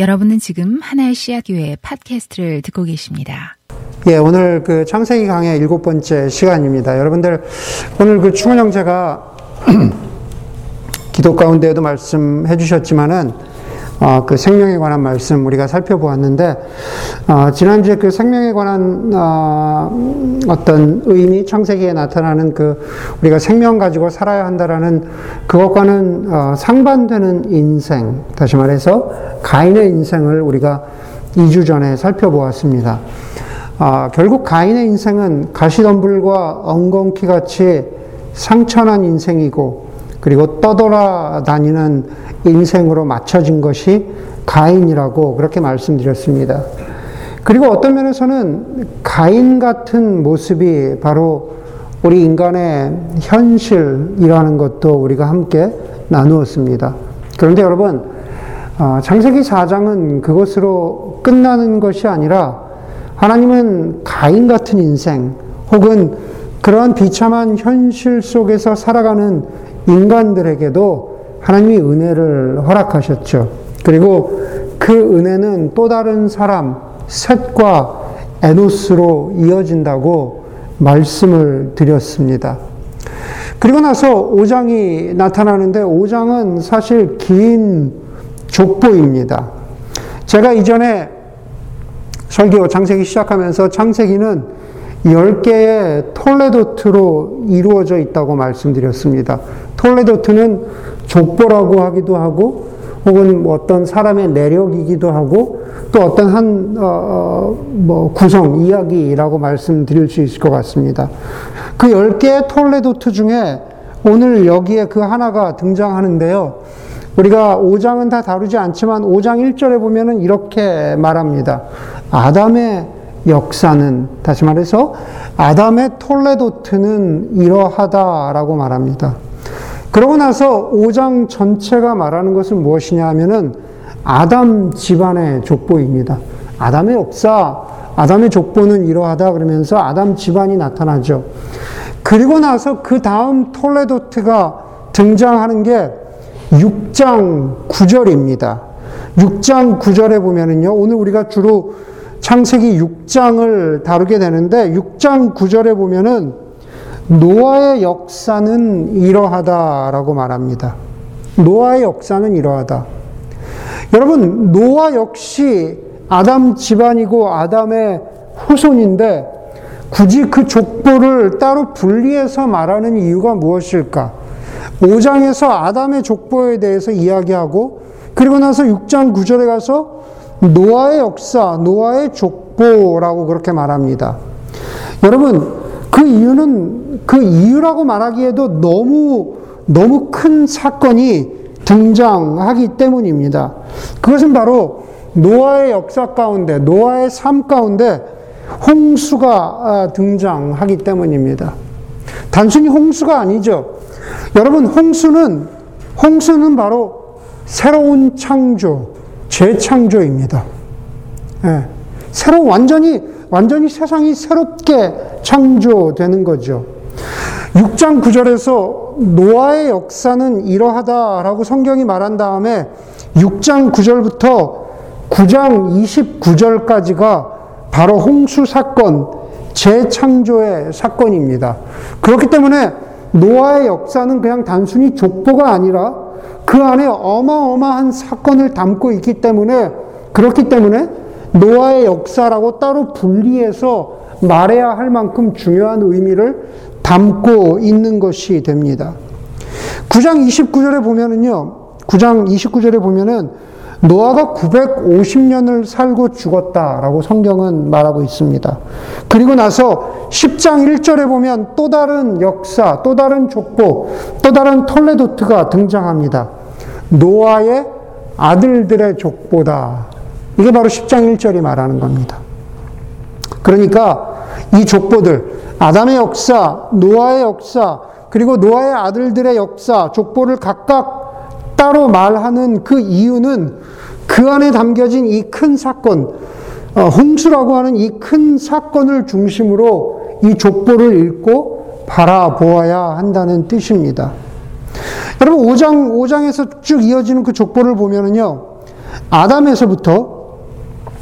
여러분은 지금 하나의 씨앗교회 팟캐스트를 듣고 계십니다. 예, 오늘 그 창세기 강의 일곱 번째 시간입니다. 여러분들 오늘 그 충원 형제가 기도 가운데에도 말씀해 주셨지만은 어, 그 생명에 관한 말씀 우리가 살펴보았는데 어, 지난주에 그 생명에 관한 어, 어떤 의미 창세기에 나타나는 그 우리가 생명 가지고 살아야 한다라는 그것과는 어, 상반되는 인생 다시 말해서 가인의 인생을 우리가 2주 전에 살펴보았습니다. 아, 결국 가인의 인생은 가시덤불과 엉겅퀴 같이 상처난 인생이고 그리고 떠돌아 다니는 인생으로 맞춰진 것이 가인이라고 그렇게 말씀드렸습니다. 그리고 어떤 면에서는 가인 같은 모습이 바로 우리 인간의 현실이라는 것도 우리가 함께 나누었습니다. 그런데 여러분, 어, 창세기 4장은 그것으로 끝나는 것이 아니라 하나님은 가인 같은 인생 혹은 그러한 비참한 현실 속에서 살아가는 인간들에게도 하나님이 은혜를 허락하셨죠. 그리고 그 은혜는 또 다른 사람, 셋과 에노스로 이어진다고 말씀을 드렸습니다. 그리고 나서 5장이 나타나는데 5장은 사실 긴 족보입니다. 제가 이전에 설교 창세기 시작하면서 창세기는 10개의 톨레도트로 이루어져 있다고 말씀드렸습니다. 톨레도트는 족보라고 하기도 하고, 혹은 뭐 어떤 사람의 내력이기도 하고, 또 어떤 한, 어, 어 뭐, 구성, 이야기라고 말씀드릴 수 있을 것 같습니다. 그 10개의 톨레도트 중에 오늘 여기에 그 하나가 등장하는데요. 우리가 5장은 다 다루지 않지만 5장 1절에 보면은 이렇게 말합니다. 아담의 역사는 다시 말해서 아담의 톨레도트는 이러하다라고 말합니다. 그러고 나서 5장 전체가 말하는 것은 무엇이냐 하면은 아담 집안의 족보입니다. 아담의 역사, 아담의 족보는 이러하다 그러면서 아담 집안이 나타나죠. 그리고 나서 그 다음 톨레도트가 등장하는 게 6장 9절입니다. 6장 9절에 보면은요, 오늘 우리가 주로 창세기 6장을 다루게 되는데 6장 9절에 보면은 노아의 역사는 이러하다라고 말합니다. 노아의 역사는 이러하다. 여러분, 노아 역시 아담 집안이고 아담의 후손인데 굳이 그 족보를 따로 분리해서 말하는 이유가 무엇일까? 5장에서 아담의 족보에 대해서 이야기하고 그리고 나서 6장 9절에 가서 노아의 역사, 노아의 족보라고 그렇게 말합니다. 여러분, 그 이유는 그 이유라고 말하기에도 너무 너무 큰 사건이 등장하기 때문입니다. 그것은 바로 노아의 역사 가운데, 노아의 삶 가운데 홍수가 아, 등장하기 때문입니다. 단순히 홍수가 아니죠. 여러분, 홍수는, 홍수는 바로 새로운 창조, 재창조입니다. 예. 새로 완전히 완전히 세상이 새롭게 창조되는 거죠. 6장 9절에서 노아의 역사는 이러하다라고 성경이 말한 다음에 6장 9절부터 9장 29절까지가 바로 홍수 사건, 재창조의 사건입니다. 그렇기 때문에 노아의 역사는 그냥 단순히 족보가 아니라 그 안에 어마어마한 사건을 담고 있기 때문에 그렇기 때문에 노아의 역사라고 따로 분리해서 말해야 할 만큼 중요한 의미를 담고 있는 것이 됩니다. 9장 29절에 보면은요, 9장 29절에 보면은 노아가 950년을 살고 죽었다라고 성경은 말하고 있습니다. 그리고 나서 10장 1절에 보면 또 다른 역사, 또 다른 족보, 또 다른 톨레도트가 등장합니다. 노아의 아들들의 족보다. 이게 바로 10장 1절이 말하는 겁니다. 그러니까 이 족보들, 아담의 역사, 노아의 역사, 그리고 노아의 아들들의 역사, 족보를 각각 따로 말하는 그 이유는 그 안에 담겨진 이 큰 사건, 어, 홍수라고 하는 이 큰 사건을 중심으로 이 족보를 읽고 바라보아야 한다는 뜻입니다. 여러분 5장 5장에서 쭉 이어지는 그 족보를 보면은요. 아담에서부터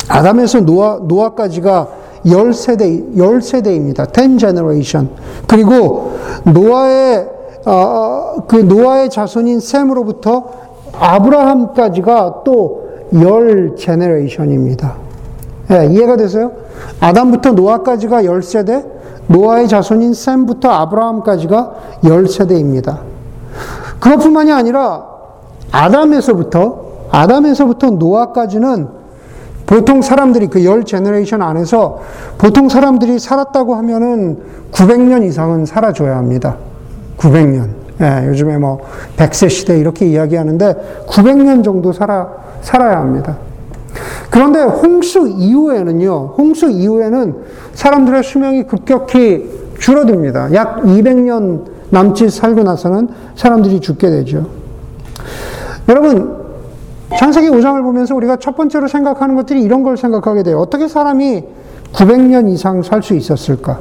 아담에서 노아, 노아까지가 10세대, 10세대입니다. 10 generation. 그리고 노아의, 어, 그 노아의 자손인 셈으로부터 아브라함까지가 또 10 generation입니다. 예, 이해가 되세요? 아담부터 노아까지가 10세대, 노아의 자손인 셈부터 아브라함까지가 10세대입니다. 그것뿐만이 아니라 아담에서부터 아담에서부터 노아까지는 보통 사람들이 그 열 generation 안에서 보통 사람들이 살았다고 하면은 900년 이상은 살아줘야 합니다. 900년. 예, 요즘에 뭐 100세 시대 이렇게 이야기하는데 900년 정도 살아, 살아야 합니다. 그런데 홍수 이후에는요, 홍수 이후에는 사람들의 수명이 급격히 줄어듭니다. 약 200년 남짓 살고 나서는 사람들이 죽게 되죠. 여러분, 창세기 5장을 보면서 우리가 첫 번째로 생각하는 것들이 이런 걸 생각하게 돼요. 어떻게 사람이 900년 이상 살 수 있었을까?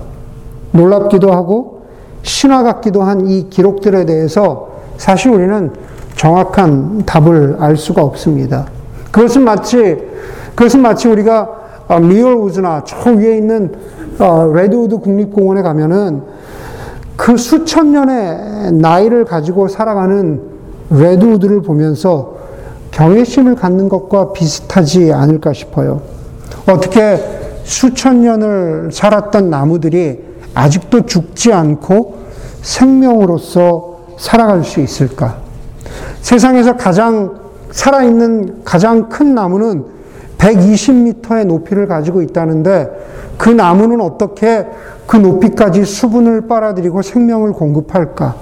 놀랍기도 하고 신화 같기도 한 이 기록들에 대해서 사실 우리는 정확한 답을 알 수가 없습니다. 그것은 마치 그것은 마치 우리가 Muir Woods나 저 위에 있는 어, 레드우드 국립공원에 가면은 그 수천 년의 나이를 가지고 살아가는 redwood를 보면서 경외심을 갖는 것과 비슷하지 않을까 싶어요. 어떻게 수천 년을 살았던 나무들이 아직도 죽지 않고 생명으로서 살아갈 수 있을까? 세상에서 가장 살아있는 가장 큰 나무는 120m의 높이를 가지고 있다는데 그 나무는 어떻게 그 높이까지 수분을 빨아들이고 생명을 공급할까?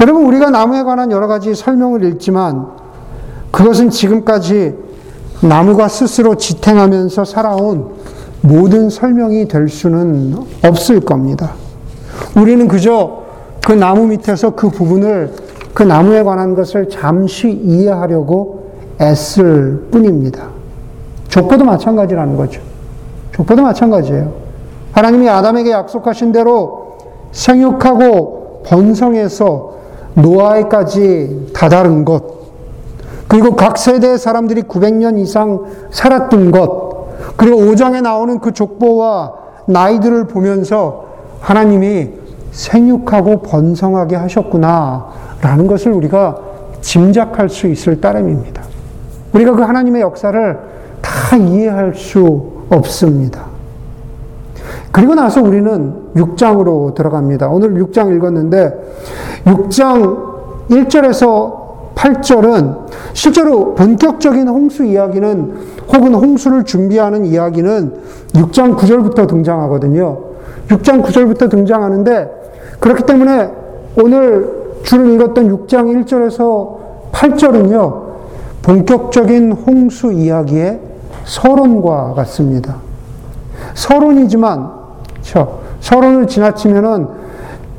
여러분, 우리가 나무에 관한 여러 가지 설명을 읽지만 그것은 지금까지 나무가 스스로 지탱하면서 살아온 모든 설명이 될 수는 없을 겁니다. 우리는 그저 그 나무 밑에서 그 부분을 그 나무에 관한 것을 잠시 이해하려고 애쓸 뿐입니다. 족보도 마찬가지라는 거죠. 족보도 마찬가지예요. 하나님이 아담에게 약속하신 대로 생육하고 번성해서 노아에까지 다다른 것, 그리고 각 세대의 사람들이 900년 이상 살았던 것, 그리고 5장에 나오는 그 족보와 나이들을 보면서 하나님이 생육하고 번성하게 하셨구나, 라는 것을 우리가 짐작할 수 있을 따름입니다. 우리가 그 하나님의 역사를 다 이해할 수 없습니다. 그리고 나서 우리는 6장으로 들어갑니다. 오늘 6장 읽었는데, 6장 1절에서 8절은 실제로 본격적인 홍수 이야기는 혹은 홍수를 준비하는 이야기는 6장 9절부터 등장하거든요. 6장 9절부터 등장하는데 그렇기 때문에 오늘 주를 읽었던 6장 1절에서 8절은요. 본격적인 홍수 이야기의 서론과 같습니다. 서론이지만 그렇죠? 서론을 지나치면은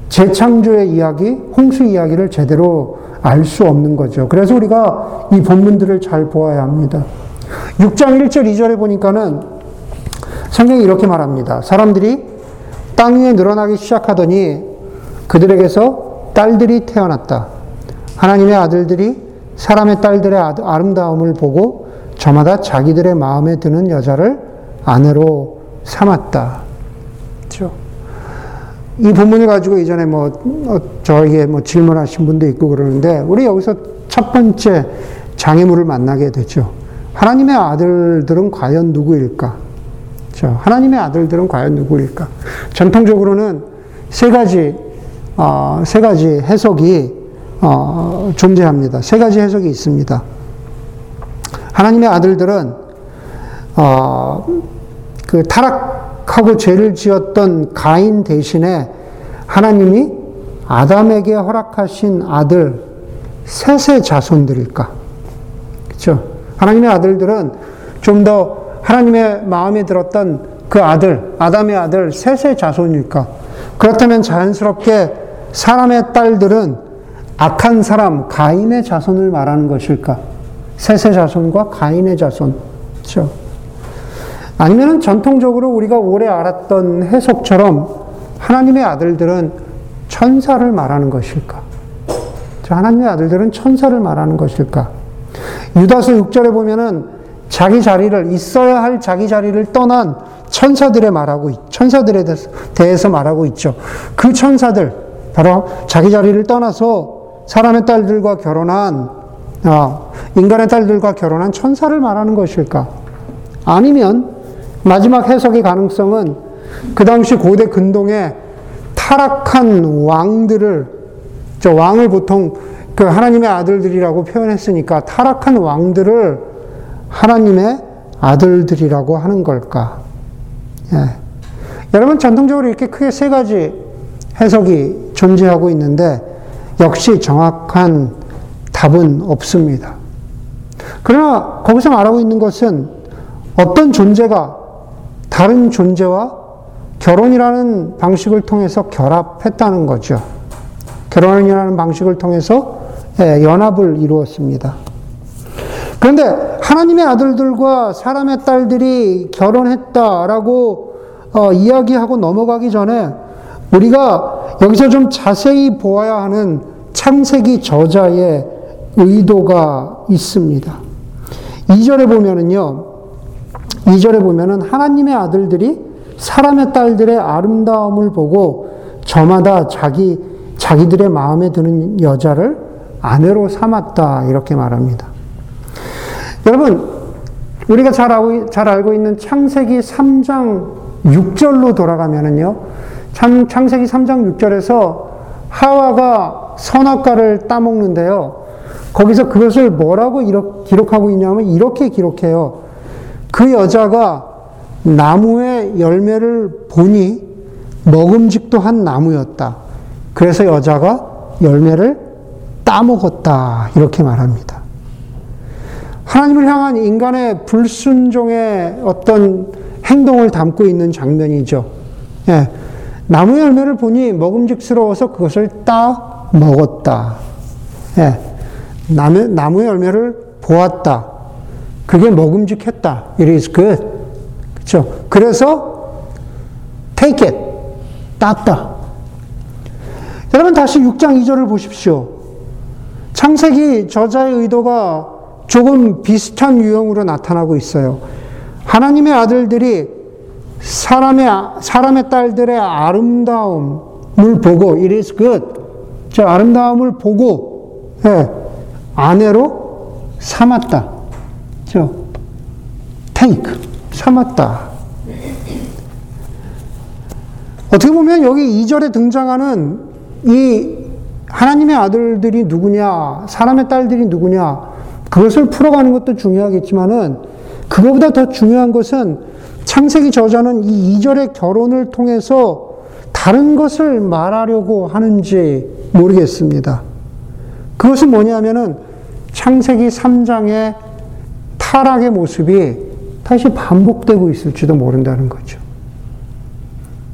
재창조의 이야기, 홍수 이야기를 제대로 알 수 없는 거죠. 그래서 우리가 이 본문들을 잘 보아야 합니다. 6장 1절 2절에 보니까는 성경이 이렇게 말합니다. 사람들이 땅 위에 늘어나기 시작하더니 그들에게서 딸들이 태어났다. 하나님의 아들들이 사람의 딸들의 아름다움을 보고 저마다 자기들의 마음에 드는 여자를 아내로 삼았다. 이 본문을 가지고 이전에 뭐 어, 저에게 뭐 질문하신 분도 있고 그러는데 우리 여기서 첫 번째 장애물을 만나게 되죠. 하나님의 아들들은 과연 누구일까? 그 하나님의 아들들은 과연 누구일까? 전통적으로는 세 가지 어, 세 가지 해석이 어, 존재합니다. 세 가지 해석이 있습니다. 하나님의 아들들은 어, 그 타락 하고 죄를 지었던 가인 대신에 하나님이 아담에게 허락하신 아들 셋의 자손들일까? 그렇죠? 하나님의 아들들은 좀 더 하나님의 마음에 들었던 그 아들, 아담의 아들 셋의 자손일까? 그렇다면 자연스럽게 사람의 딸들은 악한 사람 가인의 자손을 말하는 것일까? 셋의 자손과 가인의 자손. 그렇죠? 아니면 전통적으로 우리가 오래 알았던 해석처럼 하나님의 아들들은 천사를 말하는 것일까? 하나님의 아들들은 천사를 말하는 것일까? 유다서 6절에 보면은 자기 자리를 있어야 할 자기 자리를 떠난 천사들에 말하고 천사들에 대해서 말하고 있죠. 그 천사들 바로 자기 자리를 떠나서 사람의 딸들과 결혼한 어, 인간의 딸들과 결혼한 천사를 말하는 것일까? 아니면 마지막 해석의 가능성은 그 당시 고대 근동에 타락한 왕들을 저 왕을 보통 그 하나님의 아들들이라고 표현했으니까 타락한 왕들을 하나님의 아들들이라고 하는 걸까? 예. 여러분 전통적으로 이렇게 크게 세 가지 해석이 존재하고 있는데 역시 정확한 답은 없습니다. 그러나 거기서 말하고 있는 것은 어떤 존재가 다른 존재와 결혼이라는 방식을 통해서 결합했다는 거죠. 결혼이라는 방식을 통해서 예, 연합을 이루었습니다. 그런데 하나님의 아들들과 사람의 딸들이 결혼했다라고 어, 이야기하고 넘어가기 전에 우리가 여기서 좀 자세히 보아야 하는 창세기 저자의 의도가 있습니다. 2절에 보면은요, 2절에 보면은 하나님의 아들들이 사람의 딸들의 아름다움을 보고 저마다 자기, 자기들의 마음에 드는 여자를 아내로 삼았다. 이렇게 말합니다. 여러분, 우리가 잘 알고, 잘 알고 있는 창세기 3장 6절로 돌아가면은요, 창, 창세기 3장 6절에서 하와가 선악과를 따먹는데요. 거기서 그것을 뭐라고 기록하고 있냐면 이렇게 기록해요. 그 여자가 나무의 열매를 보니 먹음직도 한 나무였다. 그래서 여자가 열매를 따먹었다. 이렇게 말합니다. 하나님을 향한 인간의 불순종의 어떤 행동을 담고 있는 장면이죠. 예. 나무 열매를 보니 먹음직스러워서 그것을 따 먹었다. 예. 나무 열매를 보았다. 그게 먹음직했다. It is good. 그렇죠? 그래서 take it. 땄다. 여러분 다시 6장 2절을 보십시오. 창세기 저자의 의도가 조금 비슷한 유형으로 나타나고 있어요. 하나님의 아들들이 사람의, 사람의 딸들의 아름다움을 보고, it is good. 저 아름다움을 보고, 예, 아내로 삼았다. 저, take. 삼았다. 어떻게 보면 여기 2절에 등장하는 이 하나님의 아들들이 누구냐, 사람의 딸들이 누구냐, 그것을 풀어가는 것도 중요하겠지만은 그거보다 더 중요한 것은 창세기 저자는 이 2절의 결혼을 통해서 다른 것을 말하려고 하는지 모르겠습니다. 그것은 뭐냐면은 창세기 3장의 타락의 모습이 다시 반복되고 있을지도 모른다는 거죠.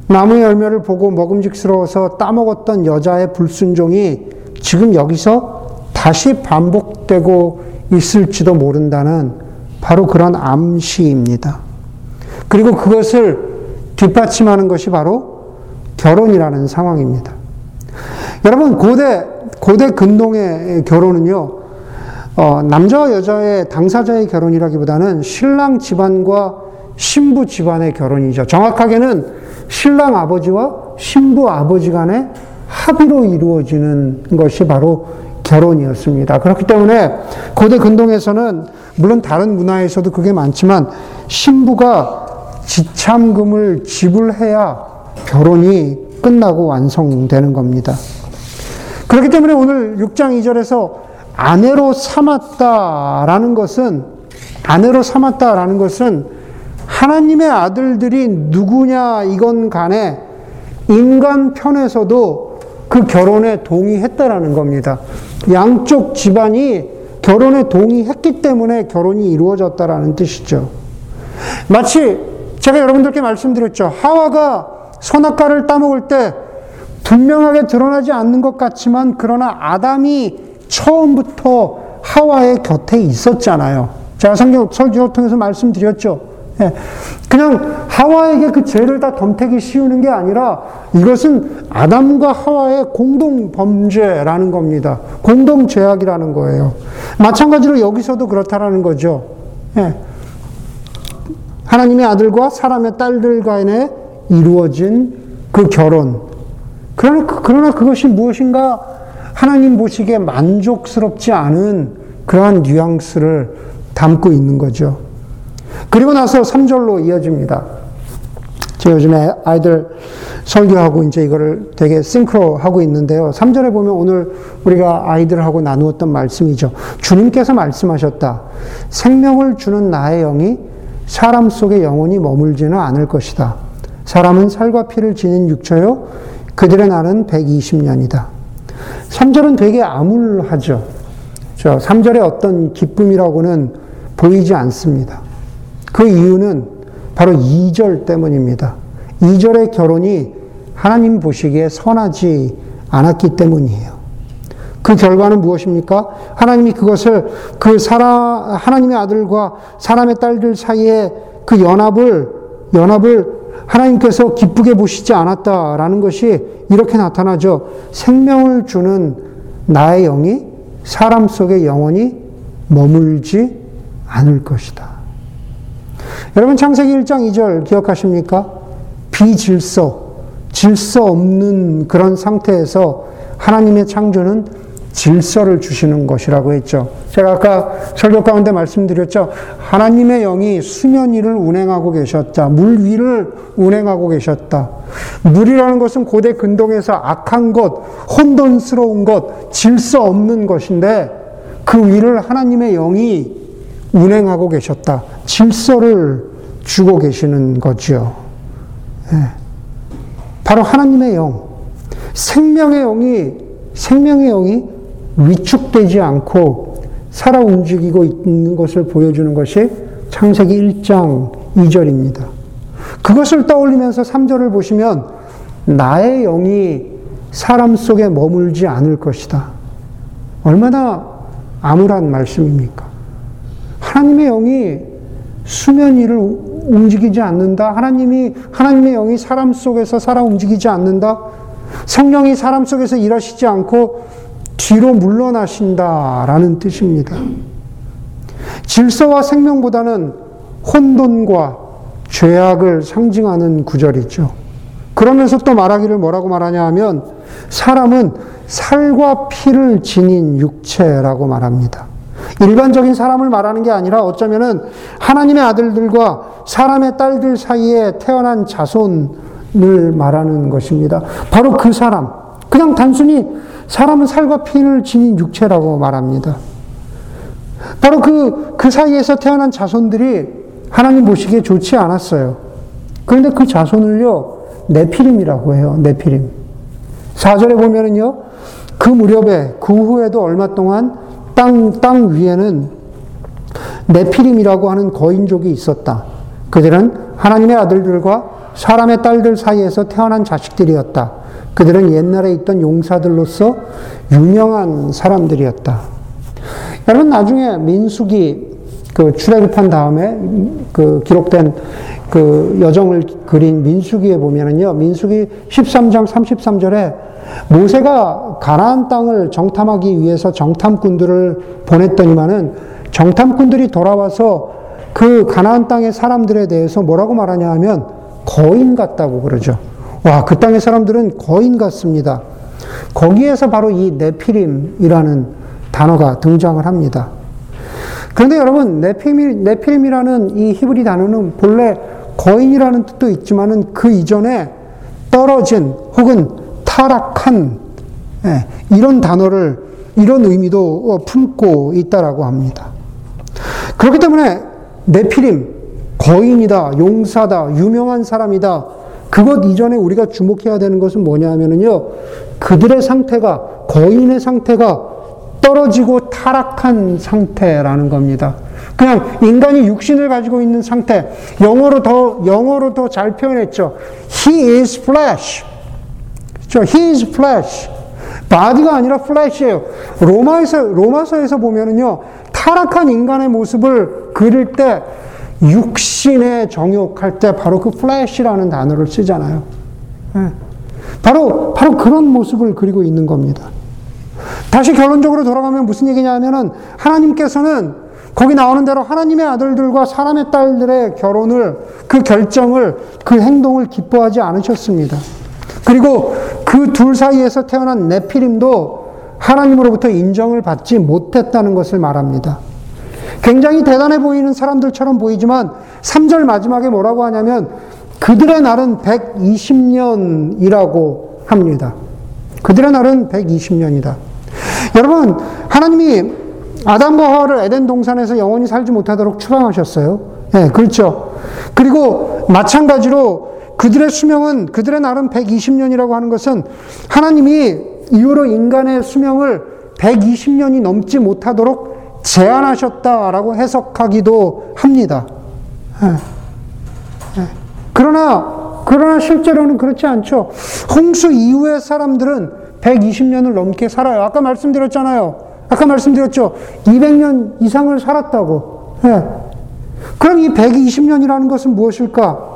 나무 열매를 보고 먹음직스러워서 따먹었던 여자의 불순종이 지금 여기서 다시 반복되고 있을지도 모른다는 바로 그런 암시입니다. 그리고 그것을 뒷받침하는 것이 바로 결혼이라는 상황입니다. 여러분, 고대, 고대 근동의 결혼은요, 어, 남자와 여자의 당사자의 결혼이라기보다는 신랑 집안과 신부 집안의 결혼이죠. 정확하게는 신랑 아버지와 신부 아버지 간의 합의로 이루어지는 것이 바로 결혼이었습니다. 그렇기 때문에 고대 근동에서는 물론 다른 문화에서도 그게 많지만 신부가 지참금을 지불해야 결혼이 끝나고 완성되는 겁니다. 그렇기 때문에 오늘 6장 2절에서 아내로 삼았다라는 것은 아내로 삼았다라는 것은 하나님의 아들들이 누구냐 이건 간에 인간 편에서도 그 결혼에 동의했다라는 겁니다. 양쪽 집안이 결혼에 동의했기 때문에 결혼이 이루어졌다라는 뜻이죠. 마치 제가 여러분들께 말씀드렸죠. 하와가 선악과를 따먹을 때 분명하게 드러나지 않는 것 같지만 그러나 아담이 처음부터 하와의 곁에 있었잖아요. 제가 성경 설교를 통해서 말씀드렸죠. 예. 그냥 하와에게 그 죄를 다 덤태기 씌우는 게 아니라 이것은 아담과 하와의 공동 범죄라는 겁니다. 공동 죄악이라는 거예요. 마찬가지로 여기서도 그렇다라는 거죠. 예. 하나님의 아들과 사람의 딸들 간에 이루어진 그 결혼. 그러나, 그러나 그것이 무엇인가 하나님 보시기에 만족스럽지 않은 그러한 뉘앙스를 담고 있는 거죠. 그리고 나서 3절로 이어집니다. 제가 요즘에 아이들 설교하고 이제 이거를 되게 싱크로 하고 있는데요. 3절에 보면 오늘 우리가 아이들하고 나누었던 말씀이죠. 주님께서 말씀하셨다. 생명을 주는 나의 영이 사람 속에 영원히 머물지는 않을 것이다. 사람은 살과 피를 지닌 육처요. 그들의 날은 120년이다. 3절은 되게 암울하죠. 저 3절의 어떤 기쁨이라고는 보이지 않습니다. 그 이유는 바로 2절 때문입니다. 2절의 결혼이 하나님 보시기에 선하지 않았기 때문이에요. 그 결과는 무엇입니까? 하나님이 그것을 그 사람, 하나님의 아들과 사람의 딸들 사이에 그 연합을, 연합을 하나님께서 기쁘게 보시지 않았다라는 것이 이렇게 나타나죠. 생명을 주는 나의 영이 사람 속에 영원히 머물지 않을 것이다. 여러분 창세기 1장 2절 기억하십니까? 비질서, 질서 없는 그런 상태에서 하나님의 창조는 질서를 주시는 것이라고 했죠. 제가 아까 설교 가운데 말씀드렸죠. 하나님의 영이 수면 위를 운행하고 계셨다. 물 위를 운행하고 계셨다. 물이라는 것은 고대 근동에서 악한 것, 혼돈스러운 것, 질서 없는 것인데 그 위를 하나님의 영이 운행하고 계셨다. 질서를 주고 계시는 거죠. 네. 바로 하나님의 영, 생명의 영이 생명의 영이 위축되지 않고 살아 움직이고 있는 것을 보여주는 것이 창세기 1장 2절입니다. 그것을 떠올리면서 3절을 보시면 나의 영이 사람 속에 머물지 않을 것이다. 얼마나 암울한 말씀입니까? 하나님의 영이 수면 위를 움직이지 않는다. 하나님이 하나님의 영이 사람 속에서 살아 움직이지 않는다. 성령이 사람 속에서 일하시지 않고 뒤로 물러나신다라는 뜻입니다. 질서와 생명보다는 혼돈과 죄악을 상징하는 구절이죠. 그러면서 또 말하기를 뭐라고 말하냐 하면 사람은 살과 피를 지닌 육체라고 말합니다. 일반적인 사람을 말하는 게 아니라 어쩌면은 하나님의 아들들과 사람의 딸들 사이에 태어난 자손을 말하는 것입니다. 바로 그 사람. 그냥 단순히 사람은 살과 피를 지닌 육체라고 말합니다. 바로 그, 그 사이에서 태어난 자손들이 하나님 보시기에 좋지 않았어요. 그런데 그 자손을요, 네피림이라고 해요. 네피림. 4절에 보면은요, 그 무렵에, 그 후에도 얼마 동안 땅, 땅 위에는 네피림이라고 하는 거인족이 있었다. 그들은 하나님의 아들들과 사람의 딸들 사이에서 태어난 자식들이었다. 그들은 옛날에 있던 용사들로서 유명한 사람들이었다. 여러분 나중에 민숙이 그 출애굽한 다음에 그 기록된 그 여정을 그린 민수기에 보면은요. 민수기 13장 33절에 모세가 가나안 땅을 정탐하기 위해서 정탐꾼들을 보냈더니만은 정탐꾼들이 돌아와서 그 가나안 땅의 사람들에 대해서 뭐라고 말하냐 하면 거인 같다고 그러죠. 와, 그 땅의 사람들은 거인 같습니다. 거기에서 바로 이 네피림이라는 단어가 등장을 합니다. 그런데 여러분, 네피림, 네피림이라는 이 히브리 단어는 본래 거인이라는 뜻도 있지만은 그 이전에 떨어진 혹은 타락한 예, 이런 단어를 이런 의미도 품고 있다라고 합니다. 그렇기 때문에 네피림 거인이다, 용사다, 유명한 사람이다. 그것 이전에 우리가 주목해야 되는 것은 뭐냐 하면요. 그들의 상태가, 거인의 상태가 떨어지고 타락한 상태라는 겁니다. 그냥 인간이 육신을 가지고 있는 상태. 영어로 더, 영어로 더 잘 표현했죠. He is flesh. 그렇죠? He is flesh. body가 아니라 flesh예요. 로마에서, 로마서에서 보면은요, 타락한 인간의 모습을 그릴 때 육신의 정욕할 때 바로 그 flesh라는 단어를 쓰잖아요. 예. 바로, 바로 그런 모습을 그리고 있는 겁니다. 다시 결론적으로 돌아가면 무슨 얘기냐 하면은 하나님께서는 거기 나오는 대로 하나님의 아들들과 사람의 딸들의 결혼을, 그 결정을, 그 행동을 기뻐하지 않으셨습니다. 그리고 그 둘 사이에서 태어난 네피림도 하나님으로부터 인정을 받지 못했다는 것을 말합니다. 굉장히 대단해 보이는 사람들처럼 보이지만 3절 마지막에 뭐라고 하냐면 그들의 날은 120년이라고 합니다. 그들의 날은 120년이다. 여러분, 하나님이 아담과 하와를 에덴 동산에서 영원히 살지 못하도록 추방하셨어요. 예, 네, 그렇죠. 그리고 마찬가지로 그들의 수명은 그들의 날은 120년이라고 하는 것은 하나님이 이후로 인간의 수명을 120년이 넘지 못하도록 제한하셨다라고 해석하기도 합니다. 예. 예. 그러나 그러나 실제로는 그렇지 않죠. 홍수 이후의 사람들은 120년을 넘게 살아요. 아까 말씀드렸잖아요. 아까 말씀드렸죠. 200년 이상을 살았다고. 예. 그럼 이 120년이라는 것은 무엇일까?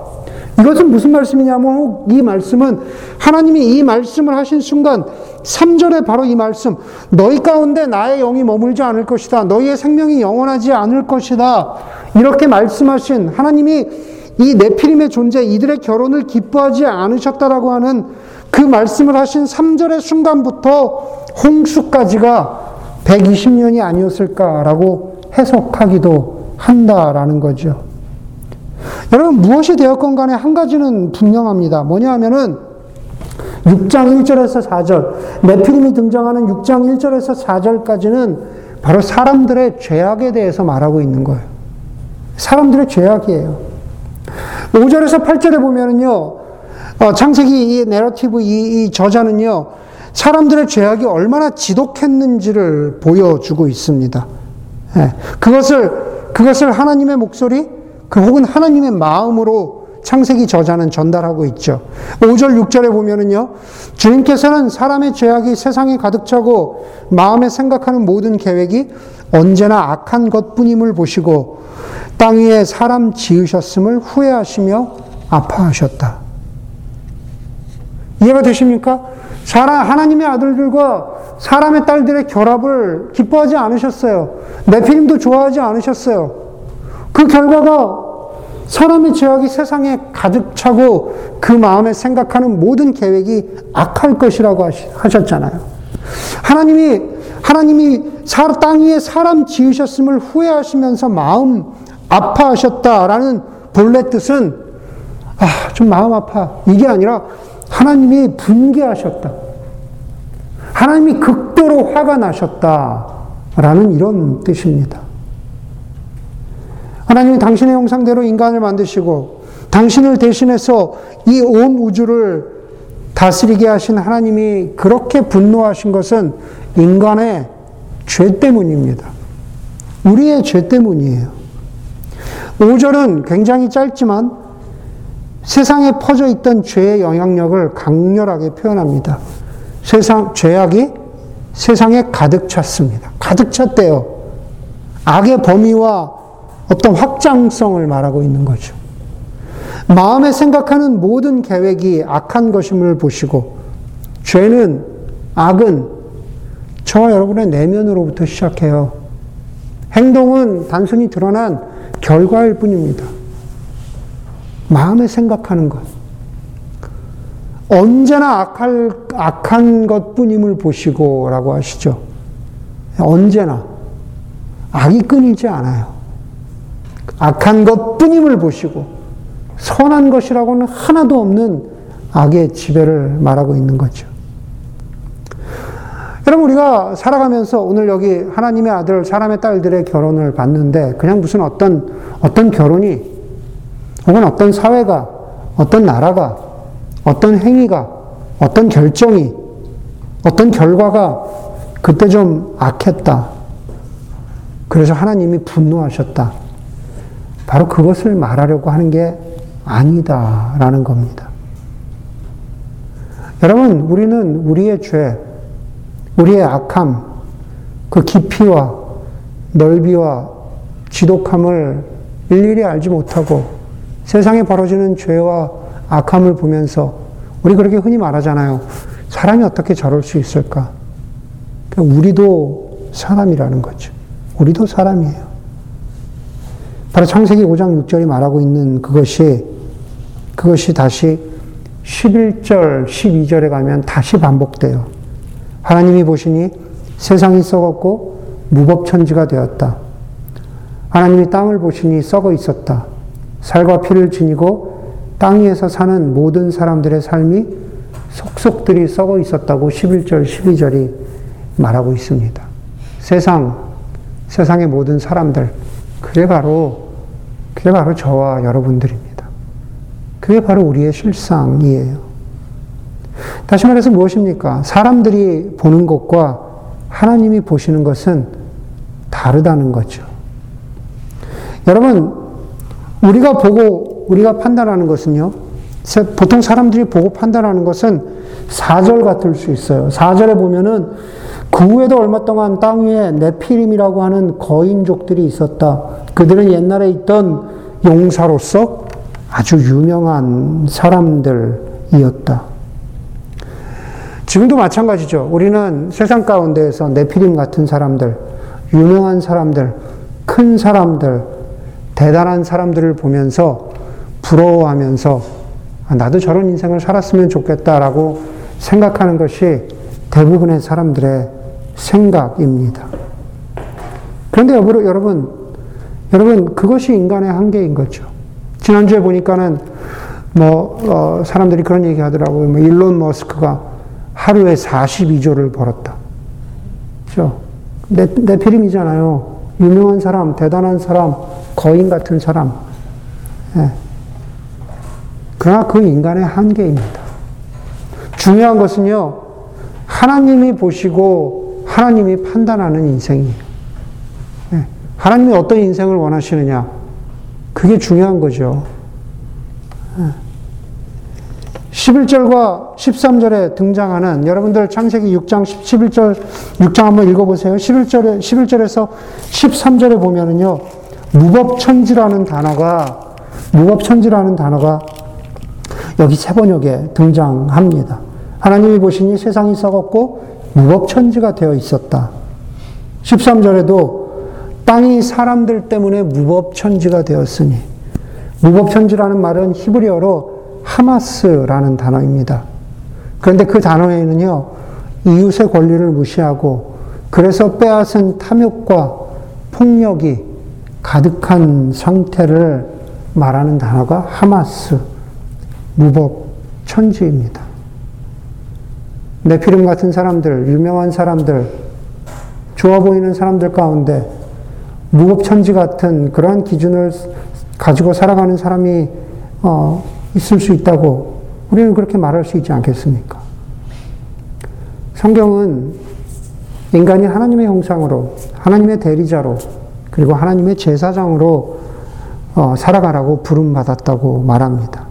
이것은 무슨 말씀이냐면 이 말씀은 하나님이 이 말씀을 하신 순간 3절에 바로 이 말씀 너희 가운데 나의 영이 머물지 않을 것이다. 너희의 생명이 영원하지 않을 것이다. 이렇게 말씀하신 하나님이 이 네피림의 존재 이들의 결혼을 기뻐하지 않으셨다라고 하는 그 말씀을 하신 3절의 순간부터 홍수까지가 120년이 아니었을까라고 해석하기도 한다라는 거죠. 여러분, 무엇이 되었건 간에 한 가지는 분명합니다. 뭐냐 하면은 6장 1절에서 4절, 네피림이 등장하는 6장 1절에서 4절까지는 바로 사람들의 죄악에 대해서 말하고 있는 거예요. 사람들의 죄악이에요. 5절에서 8절에 보면은요, 어, 창세기 이 내러티브 이, 이 저자는요, 사람들의 죄악이 얼마나 지독했는지를 보여주고 있습니다. 예, 그것을, 그것을 하나님의 목소리, 그 혹은 하나님의 마음으로 창세기 저자는 전달하고 있죠. 5절, 6절에 보면은요, 주님께서는 사람의 죄악이 세상에 가득 차고 마음에 생각하는 모든 계획이 언제나 악한 것 뿐임을 보시고 땅 위에 사람 지으셨음을 후회하시며 아파하셨다. 이해가 되십니까? 사람, 하나님의 아들들과 사람의 딸들의 결합을 기뻐하지 않으셨어요. 네피림도 좋아하지 않으셨어요. 그 결과가 사람의 죄악이 세상에 가득 차고 그 마음에 생각하는 모든 계획이 악할 것이라고 하셨잖아요. 하나님이 하나님이 땅 위에 사람 지으셨음을 후회하시면서 마음 아파하셨다라는 본래 뜻은 아, 좀 마음 아파. 이게 아니라 하나님이 분개하셨다. 하나님이 극도로 화가 나셨다라는 이런 뜻입니다. 하나님이 당신의 형상대로 인간을 만드시고 당신을 대신해서 이 온 우주를 다스리게 하신 하나님이 그렇게 분노하신 것은 인간의 죄 때문입니다. 우리의 죄 때문이에요. 5절은 굉장히 짧지만 세상에 퍼져 있던 죄의 영향력을 강렬하게 표현합니다. 세상, 죄악이 세상에 가득 찼습니다. 가득 찼대요. 악의 범위와 어떤 확장성을 말하고 있는 거죠. 마음에 생각하는 모든 계획이 악한 것임을 보시고, 죄는, 악은 저와 여러분의 내면으로부터 시작해요. 행동은 단순히 드러난 결과일 뿐입니다. 마음에 생각하는 것. 언제나 악할, 악한 것 뿐임을 보시고 라고 하시죠. 언제나. 악이 끊이지 않아요. 악한 것 뿐임을 보시고 선한 것이라고는 하나도 없는 악의 지배를 말하고 있는 거죠. 여러분, 우리가 살아가면서 오늘 여기 하나님의 아들, 사람의 딸들의 결혼을 봤는데, 그냥 무슨 어떤, 어떤 결혼이, 혹은 어떤 사회가, 어떤 나라가, 어떤 행위가, 어떤 결정이, 어떤 결과가 그때 좀 악했다. 그래서 하나님이 분노하셨다. 바로 그것을 말하려고 하는 게 아니다라는 겁니다. 여러분, 우리는 우리의 죄, 우리의 악함, 그 깊이와 넓이와 지독함을 일일이 알지 못하고 세상에 벌어지는 죄와 악함을 보면서 우리 그렇게 흔히 말하잖아요. 사람이 어떻게 저럴 수 있을까? 우리도 사람이라는 거죠. 우리도 사람이에요. 바로 창세기 5장 6절이 말하고 있는 그것이 그것이 다시 11절, 12절에 가면 다시 반복돼요. 하나님이 보시니 세상이 썩었고 무법천지가 되었다. 하나님이 땅을 보시니 썩어 있었다. 살과 피를 지니고 땅 위에서 사는 모든 사람들의 삶이 속속들이 썩어 있었다고 11절, 12절이 말하고 있습니다. 세상, 세상의 모든 사람들, 그게 바로, 그게 바로 저와 여러분들입니다. 그게 바로 우리의 실상이에요. 다시 말해서 무엇입니까? 사람들이 보는 것과 하나님이 보시는 것은 다르다는 거죠. 여러분, 우리가 보고, 우리가 판단하는 것은요, 보통 사람들이 보고 판단하는 것은 4절 같을 수 있어요. 4절에 보면은 그 후에도 얼마 동안 땅 위에 네피림이라고 하는 거인족들이 있었다. 그들은 옛날에 있던 용사로서 아주 유명한 사람들이었다. 지금도 마찬가지죠. 우리는 세상 가운데에서 네피림 같은 사람들, 유명한 사람들, 큰 사람들, 대단한 사람들을 보면서 부러워하면서 아, 나도 저런 인생을 살았으면 좋겠다라고 생각하는 것이 대부분의 사람들의 생각입니다. 그런데 여러분, 여러분, 그것이 인간의 한계인 거죠. 지난주에 보니까는 뭐, 어, 사람들이 그런 얘기 하더라고요. 뭐 일론 머스크가 하루에 42조를 벌었다. 그죠? 내, 내필임이잖아요. 유명한 사람, 대단한 사람, 거인 같은 사람. 예. 그러나 그 인간의 한계입니다. 중요한 것은요, 하나님이 보시고 하나님이 판단하는 인생이에요. 예. 하나님이 어떤 인생을 원하시느냐. 그게 중요한 거죠. 11절과 13절에 등장하는 여러분들 창세기 6장 11절 6장 한번 읽어 보세요. 11절에 11절에서 13절에 보면은요 무법천지라는 단어가 무법천지라는 단어가 여기 세 번역에 등장합니다. 하나님이 보시니 세상이 썩었고 무법천지가 되어 있었다. 13절에도 땅이 사람들 때문에 무법천지가 되었으니 무법천지라는 말은 히브리어로 하마스라는 단어입니다. 그런데 그 단어에는요, 이웃의 권리를 무시하고 그래서 빼앗은 탐욕과 폭력이 가득한 상태를 말하는 단어가 하마스, 무법, 천지입니다. 네피름 같은 사람들, 유명한 사람들, 좋아 보이는 사람들 가운데 무법천지 같은 그러한 기준을 가지고 살아가는 사람이 어, 있을 수 있다고 우리는 그렇게 말할 수 있지 않겠습니까? 성경은 인간이 하나님의 형상으로, 하나님의 대리자로, 그리고 하나님의 제사장으로 어, 살아가라고 부름받았다고 말합니다.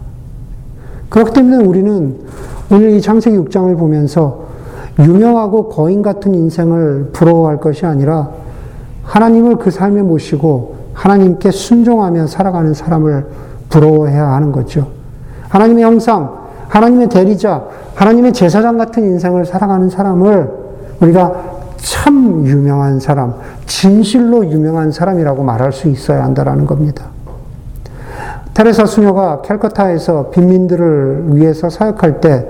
그렇기 때문에 우리는 오늘 이 창세기 6장을 보면서 유명하고 거인 같은 인생을 부러워할 것이 아니라 하나님을 그 삶에 모시고 하나님께 순종하며 살아가는 사람을 부러워해야 하는 거죠. 하나님의 형상, 하나님의 대리자, 하나님의 제사장 같은 인생을 살아가는 사람을 우리가 참 유명한 사람, 진실로 유명한 사람이라고 말할 수 있어야 한다는 겁니다. 테레사 수녀가 캘커타에서 빈민들을 위해서 사역할 때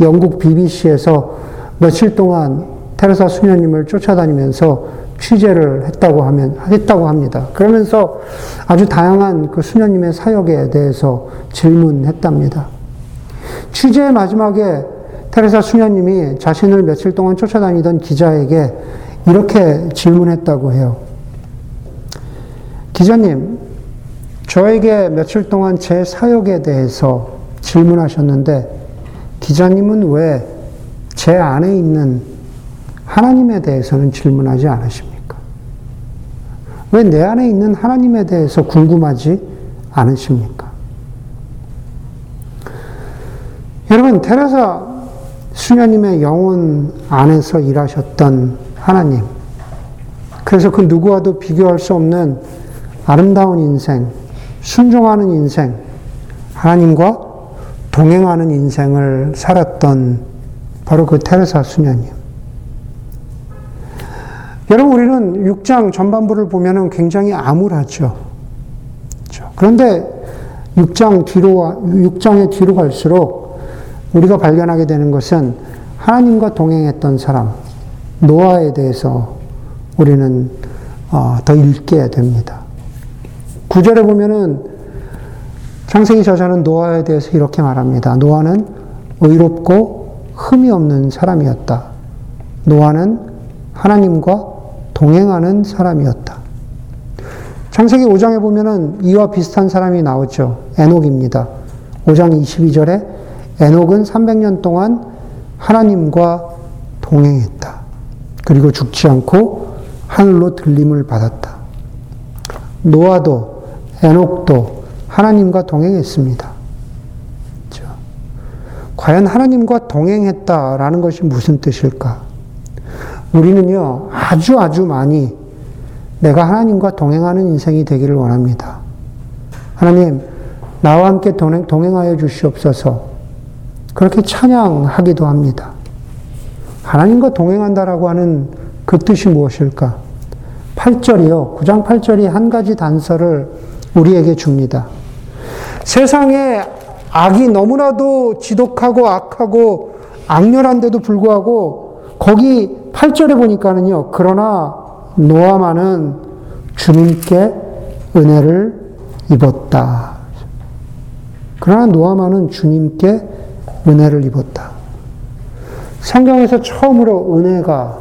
영국 BBC에서 며칠 동안 테레사 수녀님을 쫓아다니면서 취재를 했다고 하면, 했다고 합니다. 그러면서 아주 다양한 그 수녀님의 사역에 대해서 질문했답니다. 취재의 마지막에 테레사 수녀님이 자신을 며칠 동안 쫓아다니던 기자에게 이렇게 질문했다고 해요. 기자님, 저에게 며칠 동안 제 사역에 대해서 질문하셨는데, 기자님은 왜 제 안에 있는 하나님에 대해서는 질문하지 않으십니까? 왜 내 안에 있는 하나님에 대해서 궁금하지 않으십니까? 여러분, 테레사 수녀님의 영혼 안에서 일하셨던 하나님. 그래서 그 누구와도 비교할 수 없는 아름다운 인생, 순종하는 인생, 하나님과 동행하는 인생을 살았던 바로 그 테레사 수녀님. 여러분, 우리는 6장 전반부를 보면 굉장히 암울하죠. 그렇죠. 그런데 6장 뒤로, 6장의 뒤로 갈수록 우리가 발견하게 되는 것은 하나님과 동행했던 사람, 노아에 대해서 우리는 어, 더 읽게 됩니다. 구절에 보면은 창세기 저자는 노아에 대해서 이렇게 말합니다. 노아는 의롭고 흠이 없는 사람이었다. 노아는 하나님과 동행하는 사람이었다. 창세기 5장에 보면은 이와 비슷한 사람이 나오죠. 에녹입니다. 5장 22절에 에녹은 300년 동안 하나님과 동행했다. 그리고 죽지 않고 하늘로 들림을 받았다. 노아도 에녹도 하나님과 동행했습니다. 과연 하나님과 동행했다라는 것이 무슨 뜻일까? 우리는요, 아주 아주 많이 내가 하나님과 동행하는 인생이 되기를 원합니다. 하나님, 나와 함께 동행, 동행하여 주시옵소서. 그렇게 찬양하기도 합니다. 하나님과 동행한다라고 하는 그 뜻이 무엇일까? 8절이요. 9장 8절이 한 가지 단서를 우리에게 줍니다. 세상에 악이 너무나도 지독하고 악하고 악렬한데도 불구하고 거기 8절에 보니까는요. 그러나 노아만은 주님께 은혜를 입었다. 그러나 노아만은 주님께 은혜를 입었다. 성경에서 처음으로 은혜가,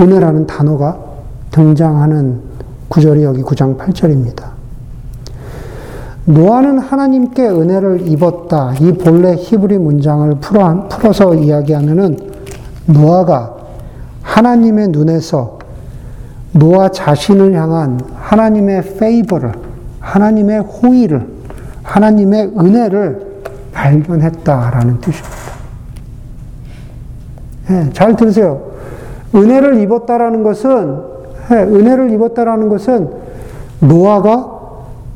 은혜라는 단어가 등장하는 구절이 여기 9장 8절입니다. 노아는 하나님께 은혜를 입었다. 이 본래 히브리 문장을 풀어, 풀어서 이야기하면은 노아가 하나님의 눈에서 노아 자신을 향한 하나님의 페이버를, 하나님의 호의를, 하나님의 은혜를 발견했다라는 뜻입니다. 네, 잘 들으세요. 은혜를 입었다라는 것은, 네, 은혜를 입었다라는 것은 노아가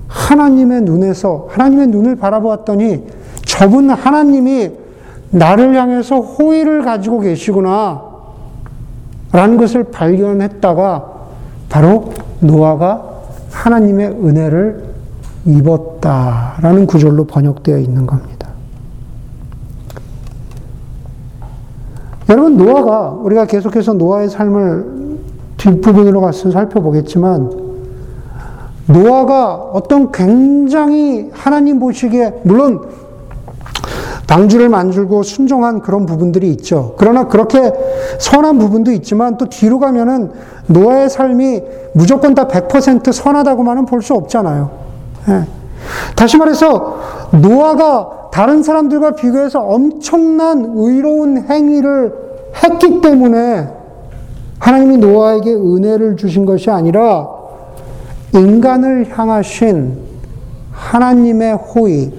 하나님의 눈에서, 하나님의 눈을 바라보았더니 저분 하나님이 나를 향해서 호의를 가지고 계시구나. 라는 것을 발견했다가 바로 노아가 하나님의 은혜를 입었다라는 구절로 번역되어 있는 겁니다. 여러분, 노아가, 우리가 계속해서 노아의 삶을 뒷부분으로 가서 살펴보겠지만, 노아가 어떤 굉장히 하나님 보시기에, 물론 방주를 만들고 순종한 그런 부분들이 있죠. 그러나 그렇게 선한 부분도 있지만 또 뒤로 가면은 노아의 삶이 무조건 다 100% 선하다고만은 볼 수 없잖아요. 예. 다시 말해서 노아가 다른 사람들과 비교해서 엄청난 의로운 행위를 했기 때문에 하나님이 노아에게 은혜를 주신 것이 아니라 인간을 향하신 하나님의 호의,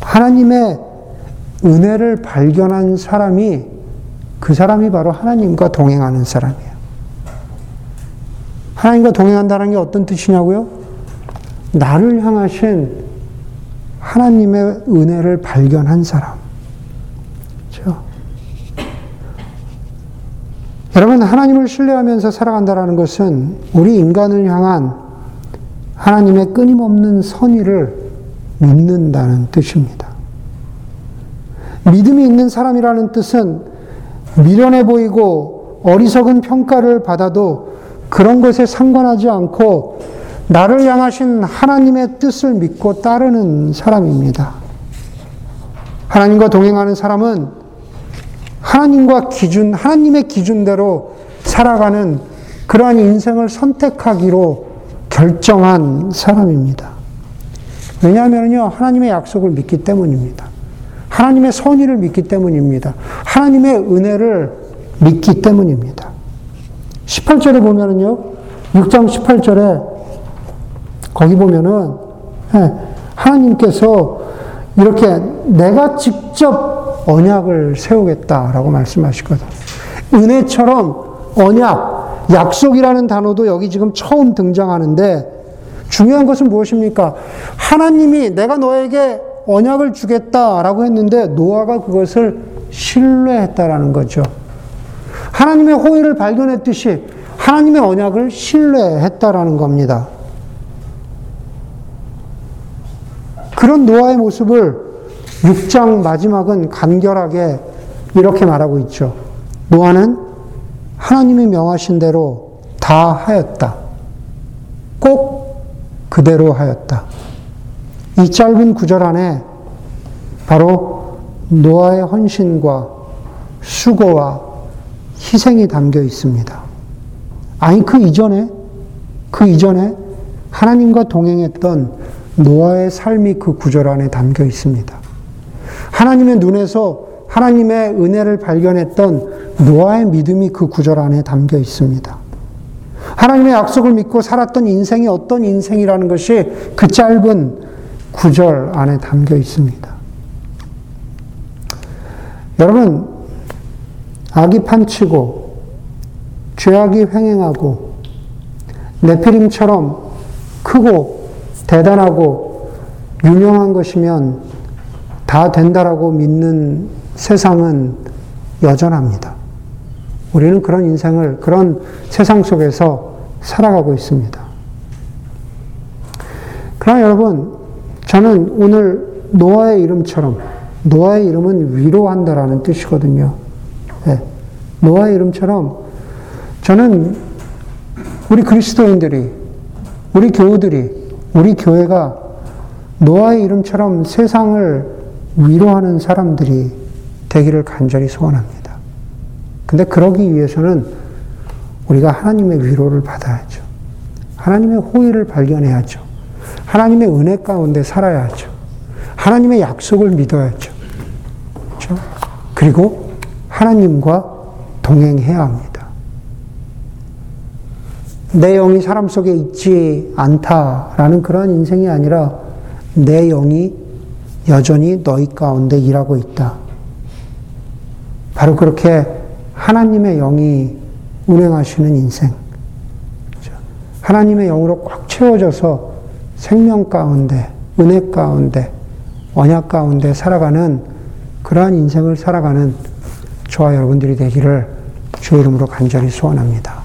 하나님의 은혜를 발견한 사람이 그 사람이 바로 하나님과 동행하는 사람이에요. 하나님과 동행한다는 게 어떤 뜻이냐고요? 나를 향하신 하나님의 은혜를 발견한 사람. 그렇죠? 여러분, 하나님을 신뢰하면서 살아간다는 것은 우리 인간을 향한 하나님의 끊임없는 선의를 믿는다는 뜻입니다. 믿음이 있는 사람이라는 뜻은 미련해 보이고 어리석은 평가를 받아도 그런 것에 상관하지 않고 나를 향하신 하나님의 뜻을 믿고 따르는 사람입니다. 하나님과 동행하는 사람은 하나님과 기준, 하나님의 기준대로 살아가는 그러한 인생을 선택하기로 결정한 사람입니다. 왜냐하면요, 하나님의 약속을 믿기 때문입니다. 하나님의 선의를 믿기 때문입니다. 하나님의 은혜를 믿기 때문입니다. 18절에 보면은요, 6장 18절에 거기 보면은 예, 하나님께서 이렇게 내가 직접 언약을 세우겠다라고 말씀하시거든. 은혜처럼 언약, 약속이라는 단어도 여기 지금 처음 등장하는데 중요한 것은 무엇입니까? 하나님이 내가 너에게 언약을 주겠다라고 했는데 노아가 그것을 신뢰했다라는 거죠. 하나님의 호의를 발견했듯이 하나님의 언약을 신뢰했다라는 겁니다. 그런 노아의 모습을 6장 마지막은 간결하게 이렇게 말하고 있죠. 노아는 하나님이 명하신 대로 다 하였다. 꼭 그대로 하였다. 이 짧은 구절 안에 바로 노아의 헌신과 수고와 희생이 담겨 있습니다. 아니, 그 이전에, 그 이전에 하나님과 동행했던 노아의 삶이 그 구절 안에 담겨 있습니다. 하나님의 눈에서 하나님의 은혜를 발견했던 노아의 믿음이 그 구절 안에 담겨 있습니다. 하나님의 약속을 믿고 살았던 인생이 어떤 인생이라는 것이 그 짧은 구절 안에 담겨 있습니다. 여러분, 악이 판치고, 죄악이 횡행하고, 네피림처럼 크고, 대단하고, 유명한 것이면 다 된다라고 믿는 세상은 여전합니다. 우리는 그런 인생을, 그런 세상 속에서 살아가고 있습니다. 그러나 여러분, 저는 오늘 노아의 이름처럼, 노아의 이름은 위로한다라는 뜻이거든요. 네. 노아의 이름처럼 저는 우리 그리스도인들이, 우리 교우들이, 우리 교회가 노아의 이름처럼 세상을 위로하는 사람들이 되기를 간절히 소원합니다. 근데 그러기 위해서는 우리가 하나님의 위로를 받아야죠. 하나님의 호의를 발견해야죠. 하나님의 은혜 가운데 살아야죠. 하나님의 약속을 믿어야죠. 그렇죠? 그리고 하나님과 동행해야 합니다. 내 영이 사람 속에 있지 않다라는 그러한 인생이 아니라 내 영이 여전히 너희 가운데 일하고 있다. 바로 그렇게 하나님의 영이 운행하시는 인생. 그렇죠? 하나님의 영으로 꽉 채워져서 생명 가운데, 은혜 가운데, 언약 가운데 살아가는 그러한 인생을 살아가는 저와 여러분들이 되기를 주의 이름으로 간절히 소원합니다.